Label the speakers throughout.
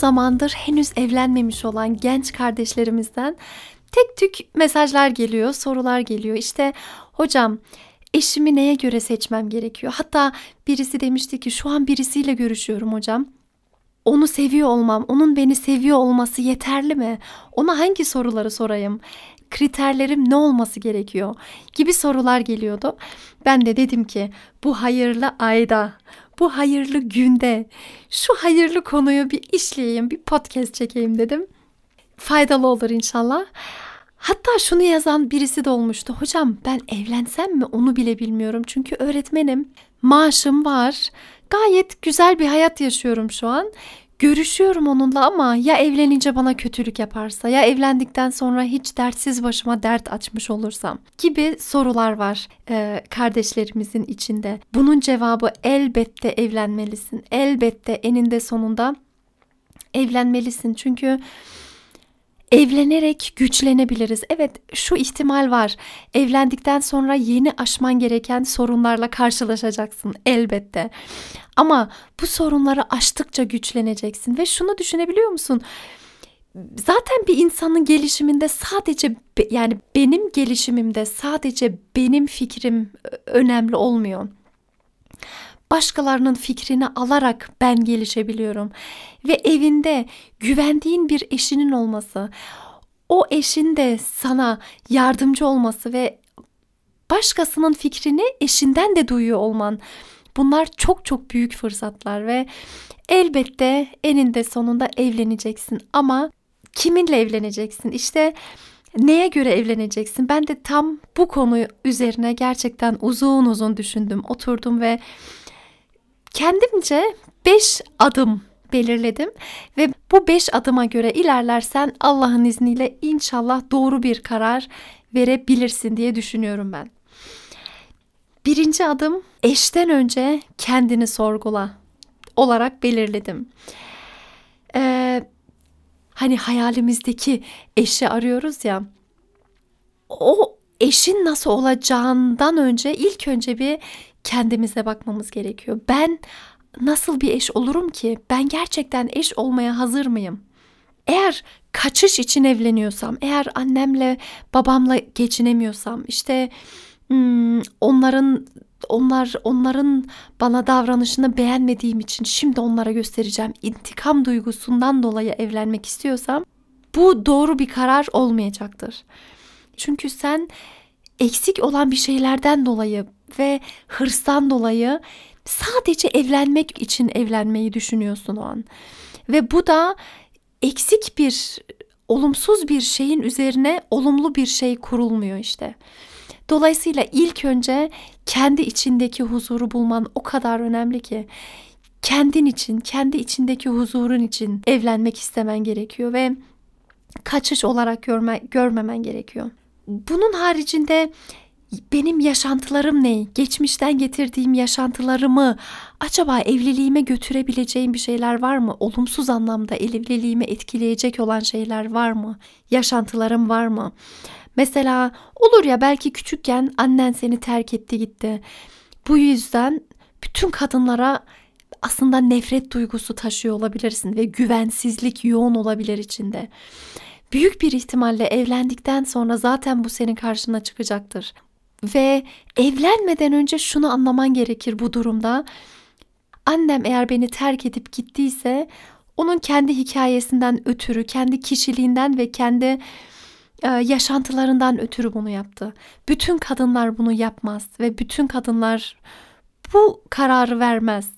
Speaker 1: Zamandır henüz evlenmemiş olan genç kardeşlerimizden tek tük mesajlar geliyor, sorular geliyor. İşte hocam eşimi neye göre seçmem gerekiyor? Hatta birisi demişti ki şu an birisiyle görüşüyorum hocam. Onu seviyor olmam, onun beni seviyor olması yeterli mi? Ona hangi soruları sorayım? Kriterlerim ne olması gerekiyor? Gibi sorular geliyordu. Ben de dedim ki bu hayırlı ayda, bu hayırlı günde şu hayırlı konuyu bir işleyeyim, bir podcast çekeyim dedim. Faydalı olur inşallah. Hatta şunu yazan birisi de olmuştu. Hocam ben evlensem mi onu bile bilmiyorum. Çünkü öğretmenim, maaşım var. Gayet güzel bir hayat yaşıyorum şu an. Görüşüyorum onunla ama ya evlenince bana kötülük yaparsa ya evlendikten sonra hiç dertsiz başıma dert açmış olursam gibi sorular var e, kardeşlerimizin içinde. Bunun cevabı elbette evlenmelisin. Elbette eninde sonunda evlenmelisin. Çünkü evlenerek güçlenebiliriz. Evet şu ihtimal var. Evlendikten sonra yeni aşman gereken sorunlarla karşılaşacaksın elbette. Ama bu sorunları aştıkça güçleneceksin ve şunu düşünebiliyor musun? Zaten bir insanın gelişiminde sadece yani benim gelişimimde sadece benim fikrim önemli olmuyor başkalarının fikrini alarak ben gelişebiliyorum. Ve evinde güvendiğin bir eşinin olması, o eşin de sana yardımcı olması ve başkasının fikrini eşinden de duyuyor olman. Bunlar çok çok büyük fırsatlar ve elbette eninde sonunda evleneceksin ama kiminle evleneceksin? İşte neye göre evleneceksin? Ben de tam bu konu üzerine gerçekten uzun uzun düşündüm, oturdum ve kendimce 5 adım belirledim ve bu 5 adıma göre ilerlersen Allah'ın izniyle inşallah doğru bir karar verebilirsin diye düşünüyorum ben. Birinci adım eşten önce kendini sorgula olarak belirledim. Ee, hani hayalimizdeki eşi arıyoruz ya. O eşin nasıl olacağından önce ilk önce bir kendimize bakmamız gerekiyor. Ben nasıl bir eş olurum ki? Ben gerçekten eş olmaya hazır mıyım? Eğer kaçış için evleniyorsam, eğer annemle babamla geçinemiyorsam, işte hmm, onların onlar onların bana davranışını beğenmediğim için şimdi onlara göstereceğim intikam duygusundan dolayı evlenmek istiyorsam bu doğru bir karar olmayacaktır. Çünkü sen eksik olan bir şeylerden dolayı ve hırstan dolayı sadece evlenmek için evlenmeyi düşünüyorsun o an. Ve bu da eksik bir olumsuz bir şeyin üzerine olumlu bir şey kurulmuyor işte. Dolayısıyla ilk önce kendi içindeki huzuru bulman o kadar önemli ki kendin için, kendi içindeki huzurun için evlenmek istemen gerekiyor ve kaçış olarak görme, görmemen gerekiyor. Bunun haricinde benim yaşantılarım ne? Geçmişten getirdiğim yaşantılarımı acaba evliliğime götürebileceğim bir şeyler var mı? Olumsuz anlamda evliliğimi etkileyecek olan şeyler var mı? Yaşantılarım var mı? Mesela olur ya belki küçükken annen seni terk etti gitti. Bu yüzden bütün kadınlara aslında nefret duygusu taşıyor olabilirsin ve güvensizlik yoğun olabilir içinde. Büyük bir ihtimalle evlendikten sonra zaten bu senin karşına çıkacaktır. Ve evlenmeden önce şunu anlaman gerekir bu durumda. Annem eğer beni terk edip gittiyse onun kendi hikayesinden ötürü, kendi kişiliğinden ve kendi e, yaşantılarından ötürü bunu yaptı. Bütün kadınlar bunu yapmaz ve bütün kadınlar bu kararı vermez.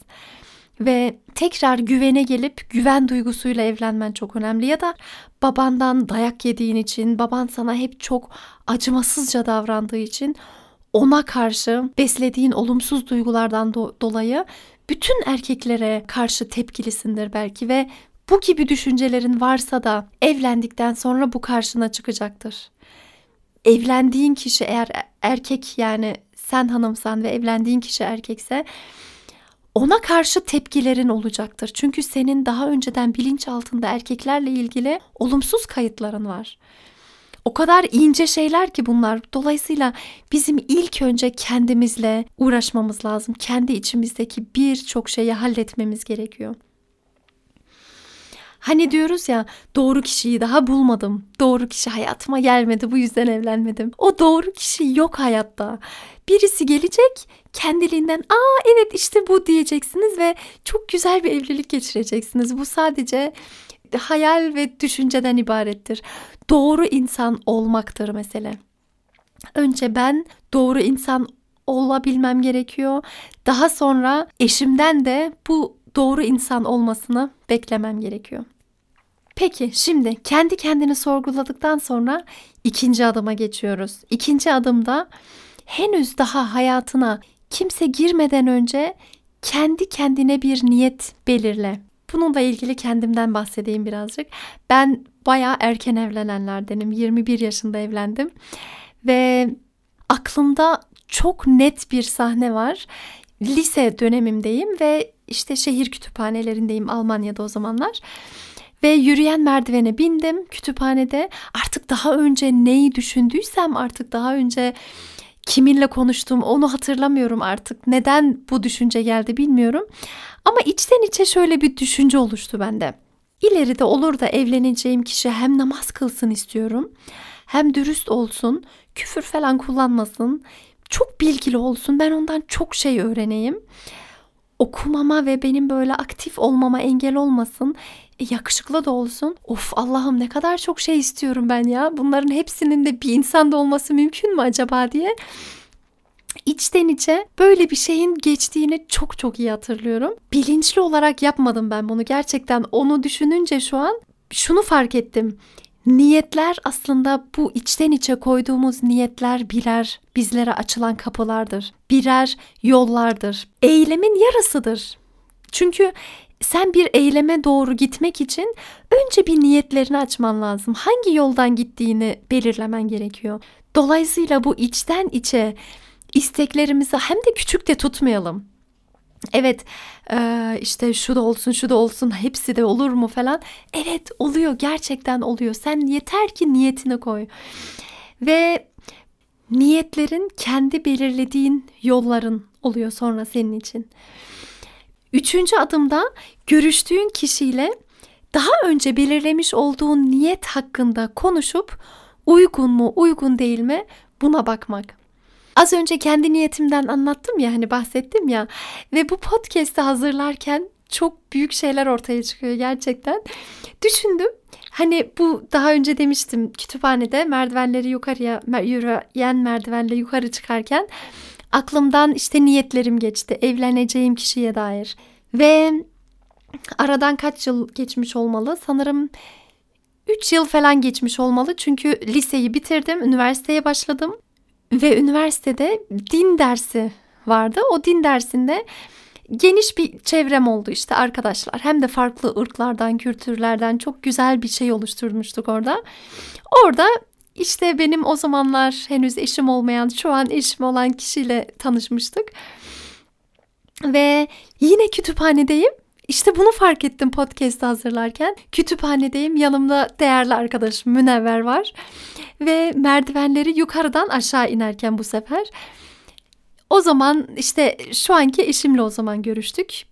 Speaker 1: Ve tekrar güvene gelip güven duygusuyla evlenmen çok önemli. Ya da babandan dayak yediğin için, baban sana hep çok acımasızca davrandığı için ona karşı beslediğin olumsuz duygulardan do- dolayı bütün erkeklere karşı tepkilisindir belki ve bu gibi düşüncelerin varsa da evlendikten sonra bu karşına çıkacaktır. Evlendiğin kişi eğer erkek yani sen hanımsan ve evlendiğin kişi erkekse ona karşı tepkilerin olacaktır. Çünkü senin daha önceden bilinç altında erkeklerle ilgili olumsuz kayıtların var. O kadar ince şeyler ki bunlar. Dolayısıyla bizim ilk önce kendimizle uğraşmamız lazım. Kendi içimizdeki birçok şeyi halletmemiz gerekiyor. Hani diyoruz ya doğru kişiyi daha bulmadım. Doğru kişi hayatıma gelmedi bu yüzden evlenmedim. O doğru kişi yok hayatta. Birisi gelecek kendiliğinden aa evet işte bu diyeceksiniz ve çok güzel bir evlilik geçireceksiniz. Bu sadece hayal ve düşünceden ibarettir. Doğru insan olmaktır mesele. Önce ben doğru insan olabilmem gerekiyor. Daha sonra eşimden de bu doğru insan olmasını beklemem gerekiyor. Peki şimdi kendi kendini sorguladıktan sonra ikinci adıma geçiyoruz. İkinci adımda henüz daha hayatına kimse girmeden önce kendi kendine bir niyet belirle. Bununla ilgili kendimden bahsedeyim birazcık. Ben bayağı erken evlenenlerdenim. 21 yaşında evlendim. Ve aklımda çok net bir sahne var. Lise dönemimdeyim ve işte şehir kütüphanelerindeyim Almanya'da o zamanlar. Ve yürüyen merdivene bindim kütüphanede. Artık daha önce neyi düşündüysem artık daha önce kiminle konuştum onu hatırlamıyorum artık. Neden bu düşünce geldi bilmiyorum. Ama içten içe şöyle bir düşünce oluştu bende. İleride olur da evleneceğim kişi hem namaz kılsın istiyorum, hem dürüst olsun, küfür falan kullanmasın, çok bilgili olsun, ben ondan çok şey öğreneyim. Okumama ve benim böyle aktif olmama engel olmasın. E, yakışıklı da olsun. Of Allah'ım ne kadar çok şey istiyorum ben ya. Bunların hepsinin de bir insanda olması mümkün mü acaba diye içten içe böyle bir şeyin geçtiğini çok çok iyi hatırlıyorum. Bilinçli olarak yapmadım ben bunu. Gerçekten onu düşününce şu an şunu fark ettim. Niyetler aslında bu içten içe koyduğumuz niyetler birer bizlere açılan kapılardır. Birer yollardır. Eylemin yarısıdır. Çünkü sen bir eyleme doğru gitmek için önce bir niyetlerini açman lazım. Hangi yoldan gittiğini belirlemen gerekiyor. Dolayısıyla bu içten içe isteklerimizi hem de küçük de tutmayalım. Evet işte şu da olsun şu da olsun hepsi de olur mu falan. Evet oluyor gerçekten oluyor. Sen yeter ki niyetini koy. Ve niyetlerin kendi belirlediğin yolların oluyor sonra senin için. Üçüncü adımda görüştüğün kişiyle daha önce belirlemiş olduğun niyet hakkında konuşup uygun mu uygun değil mi buna bakmak. Az önce kendi niyetimden anlattım ya hani bahsettim ya ve bu podcast'i hazırlarken çok büyük şeyler ortaya çıkıyor gerçekten. Düşündüm. Hani bu daha önce demiştim kütüphanede merdivenleri yukarıya yürüyen merdivenle yukarı çıkarken aklımdan işte niyetlerim geçti evleneceğim kişiye dair. Ve aradan kaç yıl geçmiş olmalı? Sanırım 3 yıl falan geçmiş olmalı. Çünkü liseyi bitirdim, üniversiteye başladım. Ve üniversitede din dersi vardı. O din dersinde geniş bir çevrem oldu işte arkadaşlar. Hem de farklı ırklardan, kültürlerden çok güzel bir şey oluşturmuştuk orada. Orada işte benim o zamanlar henüz eşim olmayan, şu an eşim olan kişiyle tanışmıştık. Ve yine kütüphanedeyim. İşte bunu fark ettim podcast hazırlarken. Kütüphanedeyim. Yanımda değerli arkadaşım Münevver var. Ve merdivenleri yukarıdan aşağı inerken bu sefer. O zaman işte şu anki eşimle o zaman görüştük.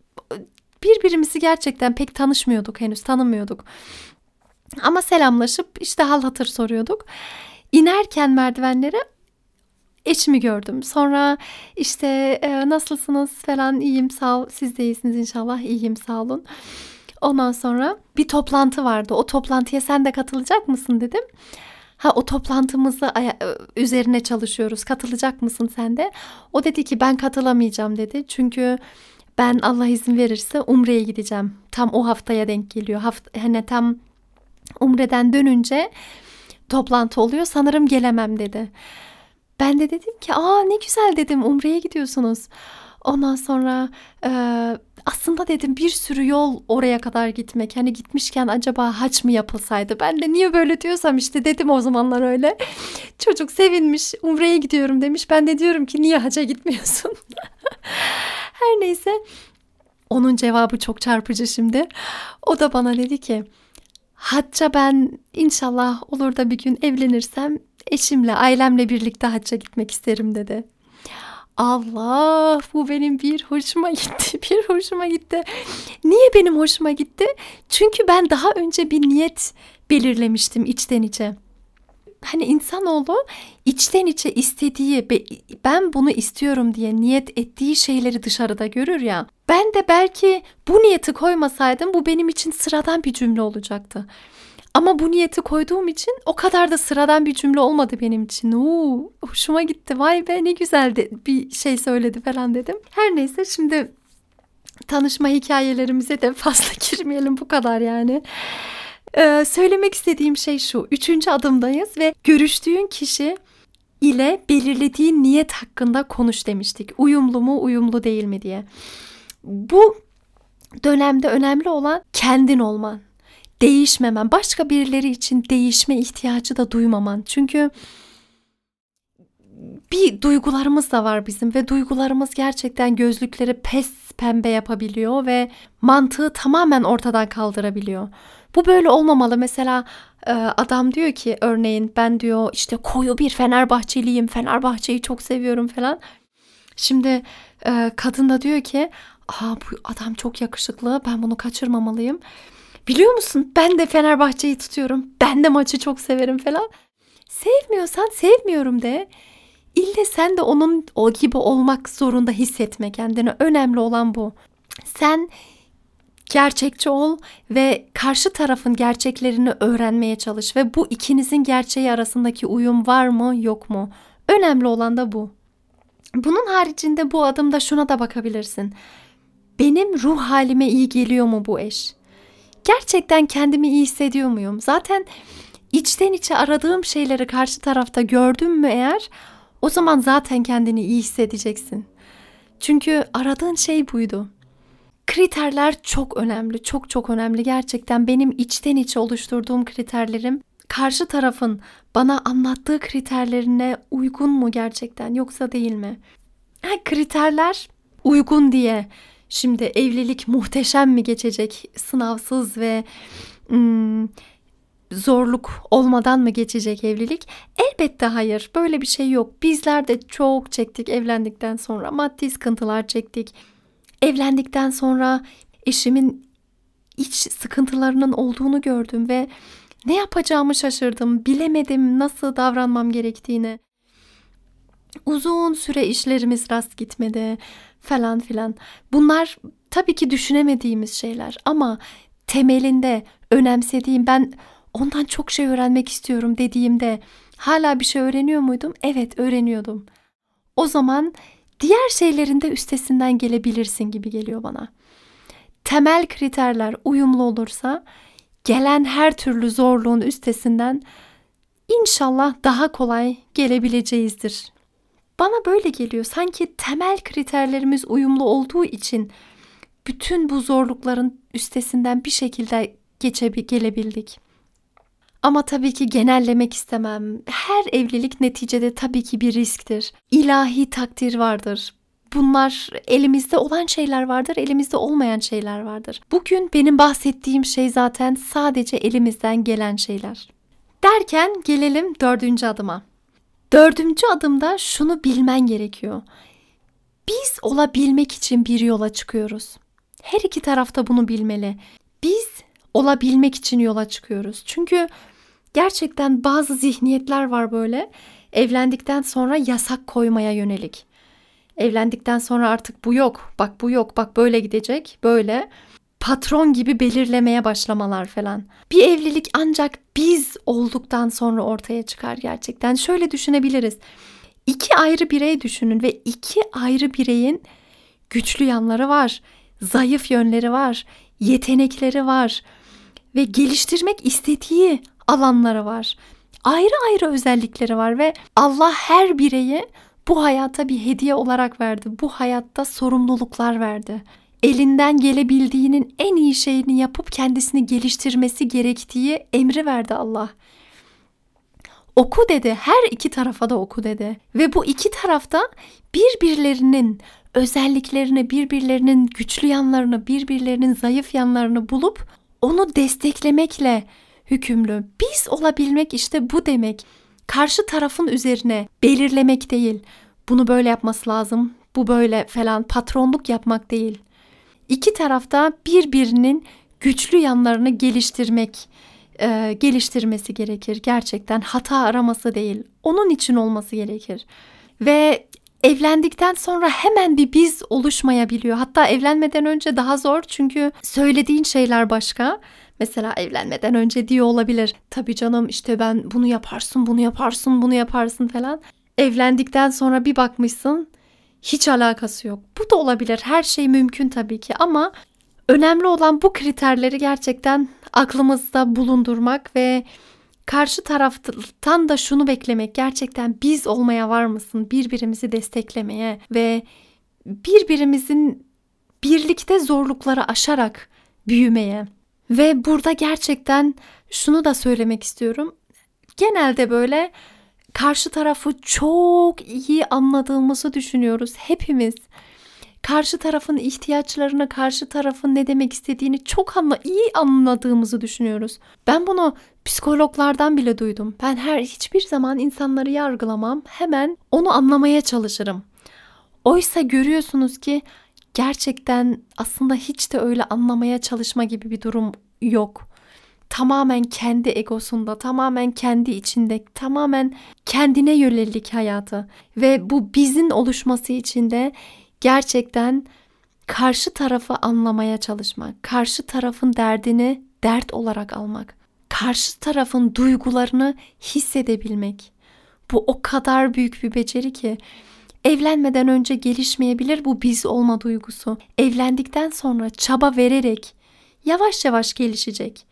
Speaker 1: Birbirimizi gerçekten pek tanışmıyorduk henüz tanımıyorduk. Ama selamlaşıp işte hal hatır soruyorduk. İnerken merdivenlere eşimi gördüm. Sonra işte e, nasılsınız falan iyiyim sağ ol. Siz de iyisiniz inşallah iyiyim sağ olun. Ondan sonra bir toplantı vardı. O toplantıya sen de katılacak mısın dedim. Ha o toplantımızı üzerine çalışıyoruz. Katılacak mısın sen de? O dedi ki ben katılamayacağım dedi. Çünkü ben Allah izin verirse Umre'ye gideceğim. Tam o haftaya denk geliyor. Hafta, hani tam Umre'den dönünce toplantı oluyor. Sanırım gelemem dedi. Ben de dedim ki aa ne güzel dedim Umre'ye gidiyorsunuz. Ondan sonra e, aslında dedim bir sürü yol oraya kadar gitmek. Hani gitmişken acaba haç mı yapılsaydı? Ben de niye böyle diyorsam işte dedim o zamanlar öyle. Çocuk sevinmiş Umre'ye gidiyorum demiş. Ben de diyorum ki niye haca gitmiyorsun? Her neyse onun cevabı çok çarpıcı şimdi. O da bana dedi ki hacca ben inşallah olur da bir gün evlenirsem eşimle ailemle birlikte hacca gitmek isterim dedi. Allah bu benim bir hoşuma gitti bir hoşuma gitti. Niye benim hoşuma gitti? Çünkü ben daha önce bir niyet belirlemiştim içten içe hani insanoğlu içten içe istediği ben bunu istiyorum diye niyet ettiği şeyleri dışarıda görür ya. Ben de belki bu niyeti koymasaydım bu benim için sıradan bir cümle olacaktı. Ama bu niyeti koyduğum için o kadar da sıradan bir cümle olmadı benim için. Oo, hoşuma gitti. Vay be ne güzel de bir şey söyledi falan dedim. Her neyse şimdi tanışma hikayelerimize de fazla girmeyelim bu kadar yani. Ee, söylemek istediğim şey şu. Üçüncü adımdayız ve görüştüğün kişi ile belirlediğin niyet hakkında konuş demiştik. Uyumlu mu, uyumlu değil mi diye. Bu dönemde önemli olan kendin olman. Değişmemen, başka birileri için değişme ihtiyacı da duymaman. Çünkü bir duygularımız da var bizim ve duygularımız gerçekten gözlükleri pes pembe yapabiliyor ve mantığı tamamen ortadan kaldırabiliyor. Bu böyle olmamalı. Mesela e, adam diyor ki örneğin ben diyor işte koyu bir Fenerbahçeliyim. Fenerbahçe'yi çok seviyorum falan. Şimdi e, kadın da diyor ki Aa, bu adam çok yakışıklı ben bunu kaçırmamalıyım. Biliyor musun ben de Fenerbahçe'yi tutuyorum. Ben de maçı çok severim falan. Sevmiyorsan sevmiyorum de. İlle sen de onun o gibi olmak zorunda hissetme kendini. Önemli olan bu. Sen gerçekçi ol ve karşı tarafın gerçeklerini öğrenmeye çalış ve bu ikinizin gerçeği arasındaki uyum var mı yok mu? Önemli olan da bu. Bunun haricinde bu adımda şuna da bakabilirsin. Benim ruh halime iyi geliyor mu bu eş? Gerçekten kendimi iyi hissediyor muyum? Zaten içten içe aradığım şeyleri karşı tarafta gördüm mü eğer o zaman zaten kendini iyi hissedeceksin. Çünkü aradığın şey buydu. Kriterler çok önemli, çok çok önemli. Gerçekten benim içten içe oluşturduğum kriterlerim karşı tarafın bana anlattığı kriterlerine uygun mu gerçekten yoksa değil mi? Ha, kriterler uygun diye şimdi evlilik muhteşem mi geçecek, sınavsız ve hmm, zorluk olmadan mı geçecek evlilik? Elbette hayır. Böyle bir şey yok. Bizler de çok çektik evlendikten sonra. Maddi sıkıntılar çektik. Evlendikten sonra eşimin iç sıkıntılarının olduğunu gördüm ve ne yapacağımı şaşırdım. Bilemedim nasıl davranmam gerektiğini. Uzun süre işlerimiz rast gitmedi falan filan. Bunlar tabii ki düşünemediğimiz şeyler ama temelinde önemsediğim ben ondan çok şey öğrenmek istiyorum dediğimde hala bir şey öğreniyor muydum? Evet öğreniyordum. O zaman diğer şeylerin de üstesinden gelebilirsin gibi geliyor bana. Temel kriterler uyumlu olursa gelen her türlü zorluğun üstesinden inşallah daha kolay gelebileceğizdir. Bana böyle geliyor. Sanki temel kriterlerimiz uyumlu olduğu için bütün bu zorlukların üstesinden bir şekilde geçebi gelebildik. Ama tabii ki genellemek istemem. Her evlilik neticede tabii ki bir risktir. İlahi takdir vardır. Bunlar elimizde olan şeyler vardır, elimizde olmayan şeyler vardır. Bugün benim bahsettiğim şey zaten sadece elimizden gelen şeyler. Derken gelelim dördüncü adıma. Dördüncü adımda şunu bilmen gerekiyor. Biz olabilmek için bir yola çıkıyoruz. Her iki tarafta bunu bilmeli. Biz olabilmek için yola çıkıyoruz. Çünkü gerçekten bazı zihniyetler var böyle. Evlendikten sonra yasak koymaya yönelik. Evlendikten sonra artık bu yok, bak bu yok, bak böyle gidecek, böyle. Patron gibi belirlemeye başlamalar falan. Bir evlilik ancak biz olduktan sonra ortaya çıkar gerçekten. Şöyle düşünebiliriz. İki ayrı birey düşünün ve iki ayrı bireyin güçlü yanları var, zayıf yönleri var, yetenekleri var ve geliştirmek istediği alanları var. Ayrı ayrı özellikleri var ve Allah her bireyi bu hayata bir hediye olarak verdi. Bu hayatta sorumluluklar verdi. Elinden gelebildiğinin en iyi şeyini yapıp kendisini geliştirmesi gerektiği emri verdi Allah. Oku dedi. Her iki tarafa da oku dedi. Ve bu iki tarafta birbirlerinin özelliklerini, birbirlerinin güçlü yanlarını, birbirlerinin zayıf yanlarını bulup onu desteklemekle hükümlü. Biz olabilmek işte bu demek. Karşı tarafın üzerine belirlemek değil. Bunu böyle yapması lazım, bu böyle falan patronluk yapmak değil. İki tarafta birbirinin güçlü yanlarını geliştirmek, e, geliştirmesi gerekir. Gerçekten hata araması değil, onun için olması gerekir. Ve evlendikten sonra hemen bir biz oluşmayabiliyor. Hatta evlenmeden önce daha zor çünkü söylediğin şeyler başka. Mesela evlenmeden önce diyor olabilir. Tabii canım işte ben bunu yaparsın, bunu yaparsın, bunu yaparsın falan. Evlendikten sonra bir bakmışsın hiç alakası yok. Bu da olabilir. Her şey mümkün tabii ki ama önemli olan bu kriterleri gerçekten aklımızda bulundurmak ve karşı taraftan da şunu beklemek. Gerçekten biz olmaya var mısın? Birbirimizi desteklemeye ve birbirimizin birlikte zorlukları aşarak büyümeye. Ve burada gerçekten şunu da söylemek istiyorum. Genelde böyle karşı tarafı çok iyi anladığımızı düşünüyoruz hepimiz. Karşı tarafın ihtiyaçlarını, karşı tarafın ne demek istediğini çok anla iyi anladığımızı düşünüyoruz. Ben bunu psikologlardan bile duydum. Ben her hiçbir zaman insanları yargılamam. Hemen onu anlamaya çalışırım. Oysa görüyorsunuz ki gerçekten aslında hiç de öyle anlamaya çalışma gibi bir durum yok. Tamamen kendi egosunda, tamamen kendi içinde, tamamen kendine yönelik hayatı ve bu bizin oluşması için de gerçekten karşı tarafı anlamaya çalışmak, karşı tarafın derdini dert olarak almak, karşı tarafın duygularını hissedebilmek. Bu o kadar büyük bir beceri ki Evlenmeden önce gelişmeyebilir bu biz olma duygusu. Evlendikten sonra çaba vererek yavaş yavaş gelişecek.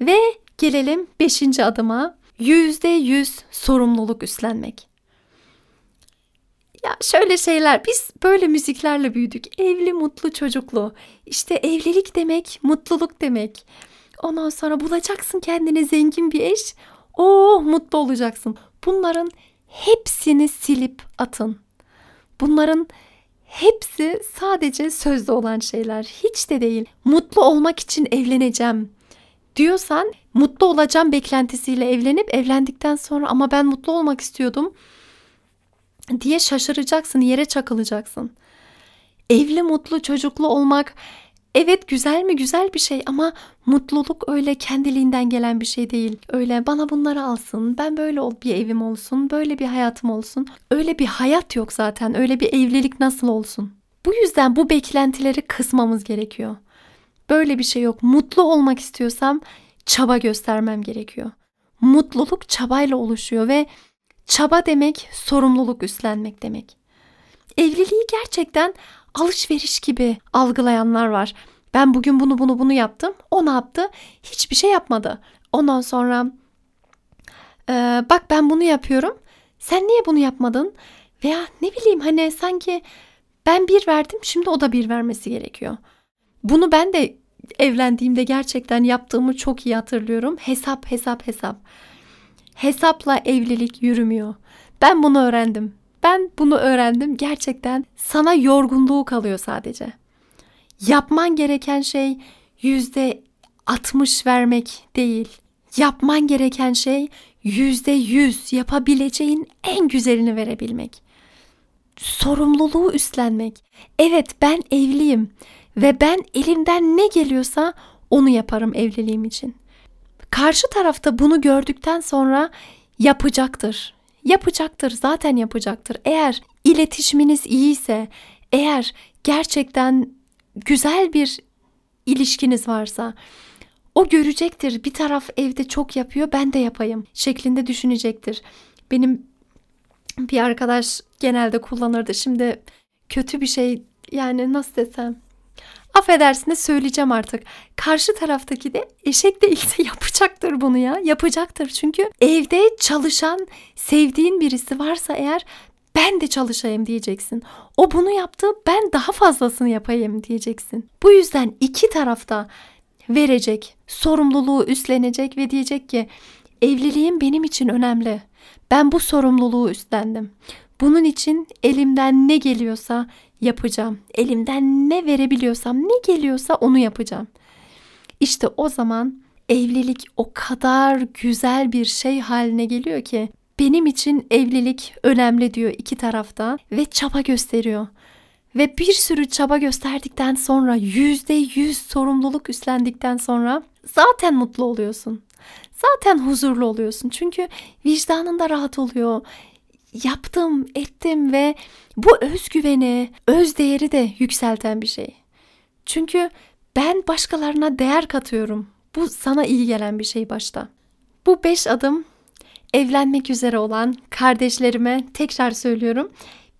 Speaker 1: Ve gelelim beşinci adıma yüzde yüz sorumluluk üstlenmek. Ya şöyle şeyler biz böyle müziklerle büyüdük. Evli, mutlu, çocuklu. İşte evlilik demek, mutluluk demek. Ondan sonra bulacaksın kendine zengin bir eş. Oh mutlu olacaksın. Bunların hepsini silip atın. Bunların hepsi sadece sözde olan şeyler. Hiç de değil. Mutlu olmak için evleneceğim diyorsan mutlu olacağım beklentisiyle evlenip evlendikten sonra ama ben mutlu olmak istiyordum diye şaşıracaksın, yere çakılacaksın. Evli, mutlu, çocuklu olmak Evet güzel mi güzel bir şey ama mutluluk öyle kendiliğinden gelen bir şey değil. Öyle bana bunları alsın, ben böyle bir evim olsun, böyle bir hayatım olsun. Öyle bir hayat yok zaten. Öyle bir evlilik nasıl olsun? Bu yüzden bu beklentileri kısmamız gerekiyor. Böyle bir şey yok. Mutlu olmak istiyorsam çaba göstermem gerekiyor. Mutluluk çabayla oluşuyor ve çaba demek sorumluluk üstlenmek demek. Evliliği gerçekten alışveriş gibi algılayanlar var. Ben bugün bunu bunu bunu yaptım. O ne yaptı? Hiçbir şey yapmadı. Ondan sonra e, bak ben bunu yapıyorum. Sen niye bunu yapmadın? Veya ne bileyim hani sanki ben bir verdim şimdi o da bir vermesi gerekiyor. Bunu ben de evlendiğimde gerçekten yaptığımı çok iyi hatırlıyorum. Hesap hesap hesap. Hesapla evlilik yürümüyor. Ben bunu öğrendim. Ben bunu öğrendim. Gerçekten sana yorgunluğu kalıyor sadece. Yapman gereken şey yüzde 60 vermek değil. Yapman gereken şey yüzde yüz yapabileceğin en güzelini verebilmek. Sorumluluğu üstlenmek. Evet ben evliyim ve ben elimden ne geliyorsa onu yaparım evliliğim için. Karşı tarafta bunu gördükten sonra yapacaktır. Yapacaktır, zaten yapacaktır. Eğer iletişiminiz iyiyse, eğer gerçekten güzel bir ilişkiniz varsa o görecektir. Bir taraf evde çok yapıyor, ben de yapayım şeklinde düşünecektir. Benim bir arkadaş genelde kullanırdı. Şimdi kötü bir şey yani nasıl desem affedersiniz söyleyeceğim artık. Karşı taraftaki de eşek değilse yapacaktır bunu ya. Yapacaktır çünkü evde çalışan sevdiğin birisi varsa eğer ben de çalışayım diyeceksin. O bunu yaptı ben daha fazlasını yapayım diyeceksin. Bu yüzden iki tarafta verecek, sorumluluğu üstlenecek ve diyecek ki evliliğim benim için önemli. Ben bu sorumluluğu üstlendim. Bunun için elimden ne geliyorsa yapacağım. Elimden ne verebiliyorsam, ne geliyorsa onu yapacağım. İşte o zaman evlilik o kadar güzel bir şey haline geliyor ki benim için evlilik önemli diyor iki tarafta ve çaba gösteriyor. Ve bir sürü çaba gösterdikten sonra yüzde yüz sorumluluk üstlendikten sonra zaten mutlu oluyorsun. Zaten huzurlu oluyorsun. Çünkü vicdanın da rahat oluyor. Yaptım, ettim ve bu özgüveni, öz değeri de yükselten bir şey. Çünkü ben başkalarına değer katıyorum. Bu sana iyi gelen bir şey başta. Bu beş adım evlenmek üzere olan kardeşlerime tekrar söylüyorum.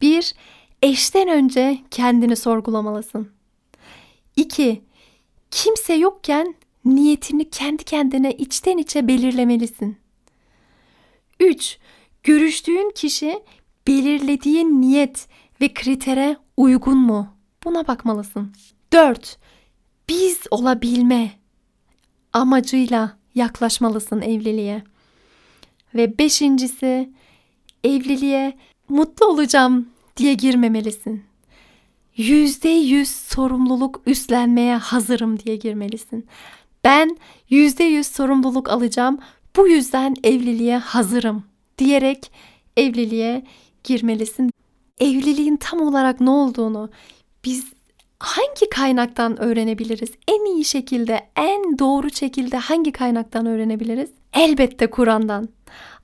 Speaker 1: Bir, eşten önce kendini sorgulamalısın. İki, kimse yokken niyetini kendi kendine içten içe belirlemelisin. 3. Görüştüğün kişi belirlediğin niyet ve kritere uygun mu? Buna bakmalısın. 4. Biz olabilme amacıyla yaklaşmalısın evliliğe. Ve beşincisi evliliğe mutlu olacağım diye girmemelisin. Yüzde yüz sorumluluk üstlenmeye hazırım diye girmelisin. Ben yüzde yüz sorumluluk alacağım. Bu yüzden evliliğe hazırım diyerek evliliğe girmelisin. Evliliğin tam olarak ne olduğunu biz hangi kaynaktan öğrenebiliriz? En iyi şekilde, en doğru şekilde hangi kaynaktan öğrenebiliriz? Elbette Kur'an'dan.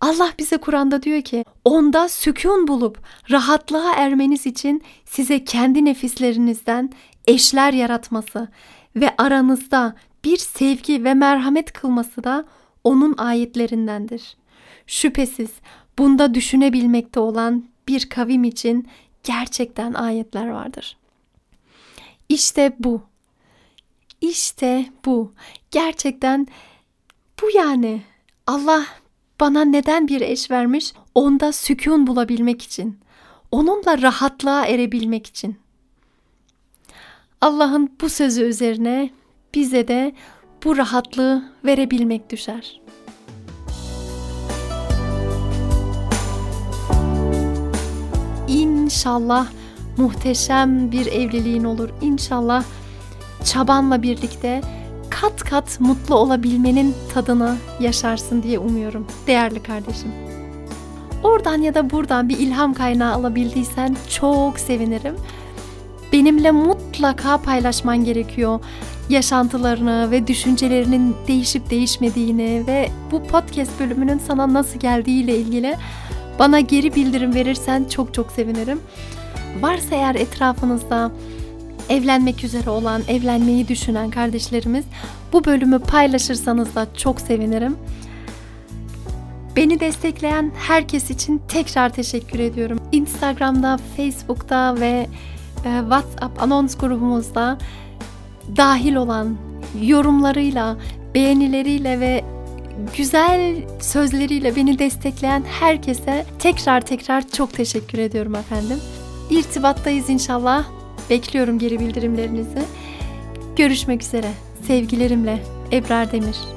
Speaker 1: Allah bize Kur'an'da diyor ki onda sükun bulup rahatlığa ermeniz için size kendi nefislerinizden eşler yaratması ve aranızda bir sevgi ve merhamet kılması da onun ayetlerindendir. Şüphesiz bunda düşünebilmekte olan bir kavim için gerçekten ayetler vardır. İşte bu. İşte bu. Gerçekten bu yani. Allah bana neden bir eş vermiş? Onda sükun bulabilmek için. Onunla rahatlığa erebilmek için. Allah'ın bu sözü üzerine bize de bu rahatlığı verebilmek düşer. İnşallah muhteşem bir evliliğin olur. İnşallah çabanla birlikte kat kat mutlu olabilmenin tadını yaşarsın diye umuyorum değerli kardeşim. Oradan ya da buradan bir ilham kaynağı alabildiysen çok sevinirim. Benimle mutlaka paylaşman gerekiyor yaşantılarını ve düşüncelerinin değişip değişmediğini ve bu podcast bölümünün sana nasıl geldiği ile ilgili bana geri bildirim verirsen çok çok sevinirim. Varsa eğer etrafınızda evlenmek üzere olan, evlenmeyi düşünen kardeşlerimiz bu bölümü paylaşırsanız da çok sevinirim. Beni destekleyen herkes için tekrar teşekkür ediyorum. Instagram'da, Facebook'ta ve e, WhatsApp anons grubumuzda dahil olan yorumlarıyla, beğenileriyle ve güzel sözleriyle beni destekleyen herkese tekrar tekrar çok teşekkür ediyorum efendim. İrtibattayız inşallah. Bekliyorum geri bildirimlerinizi. Görüşmek üzere. Sevgilerimle Ebrar Demir.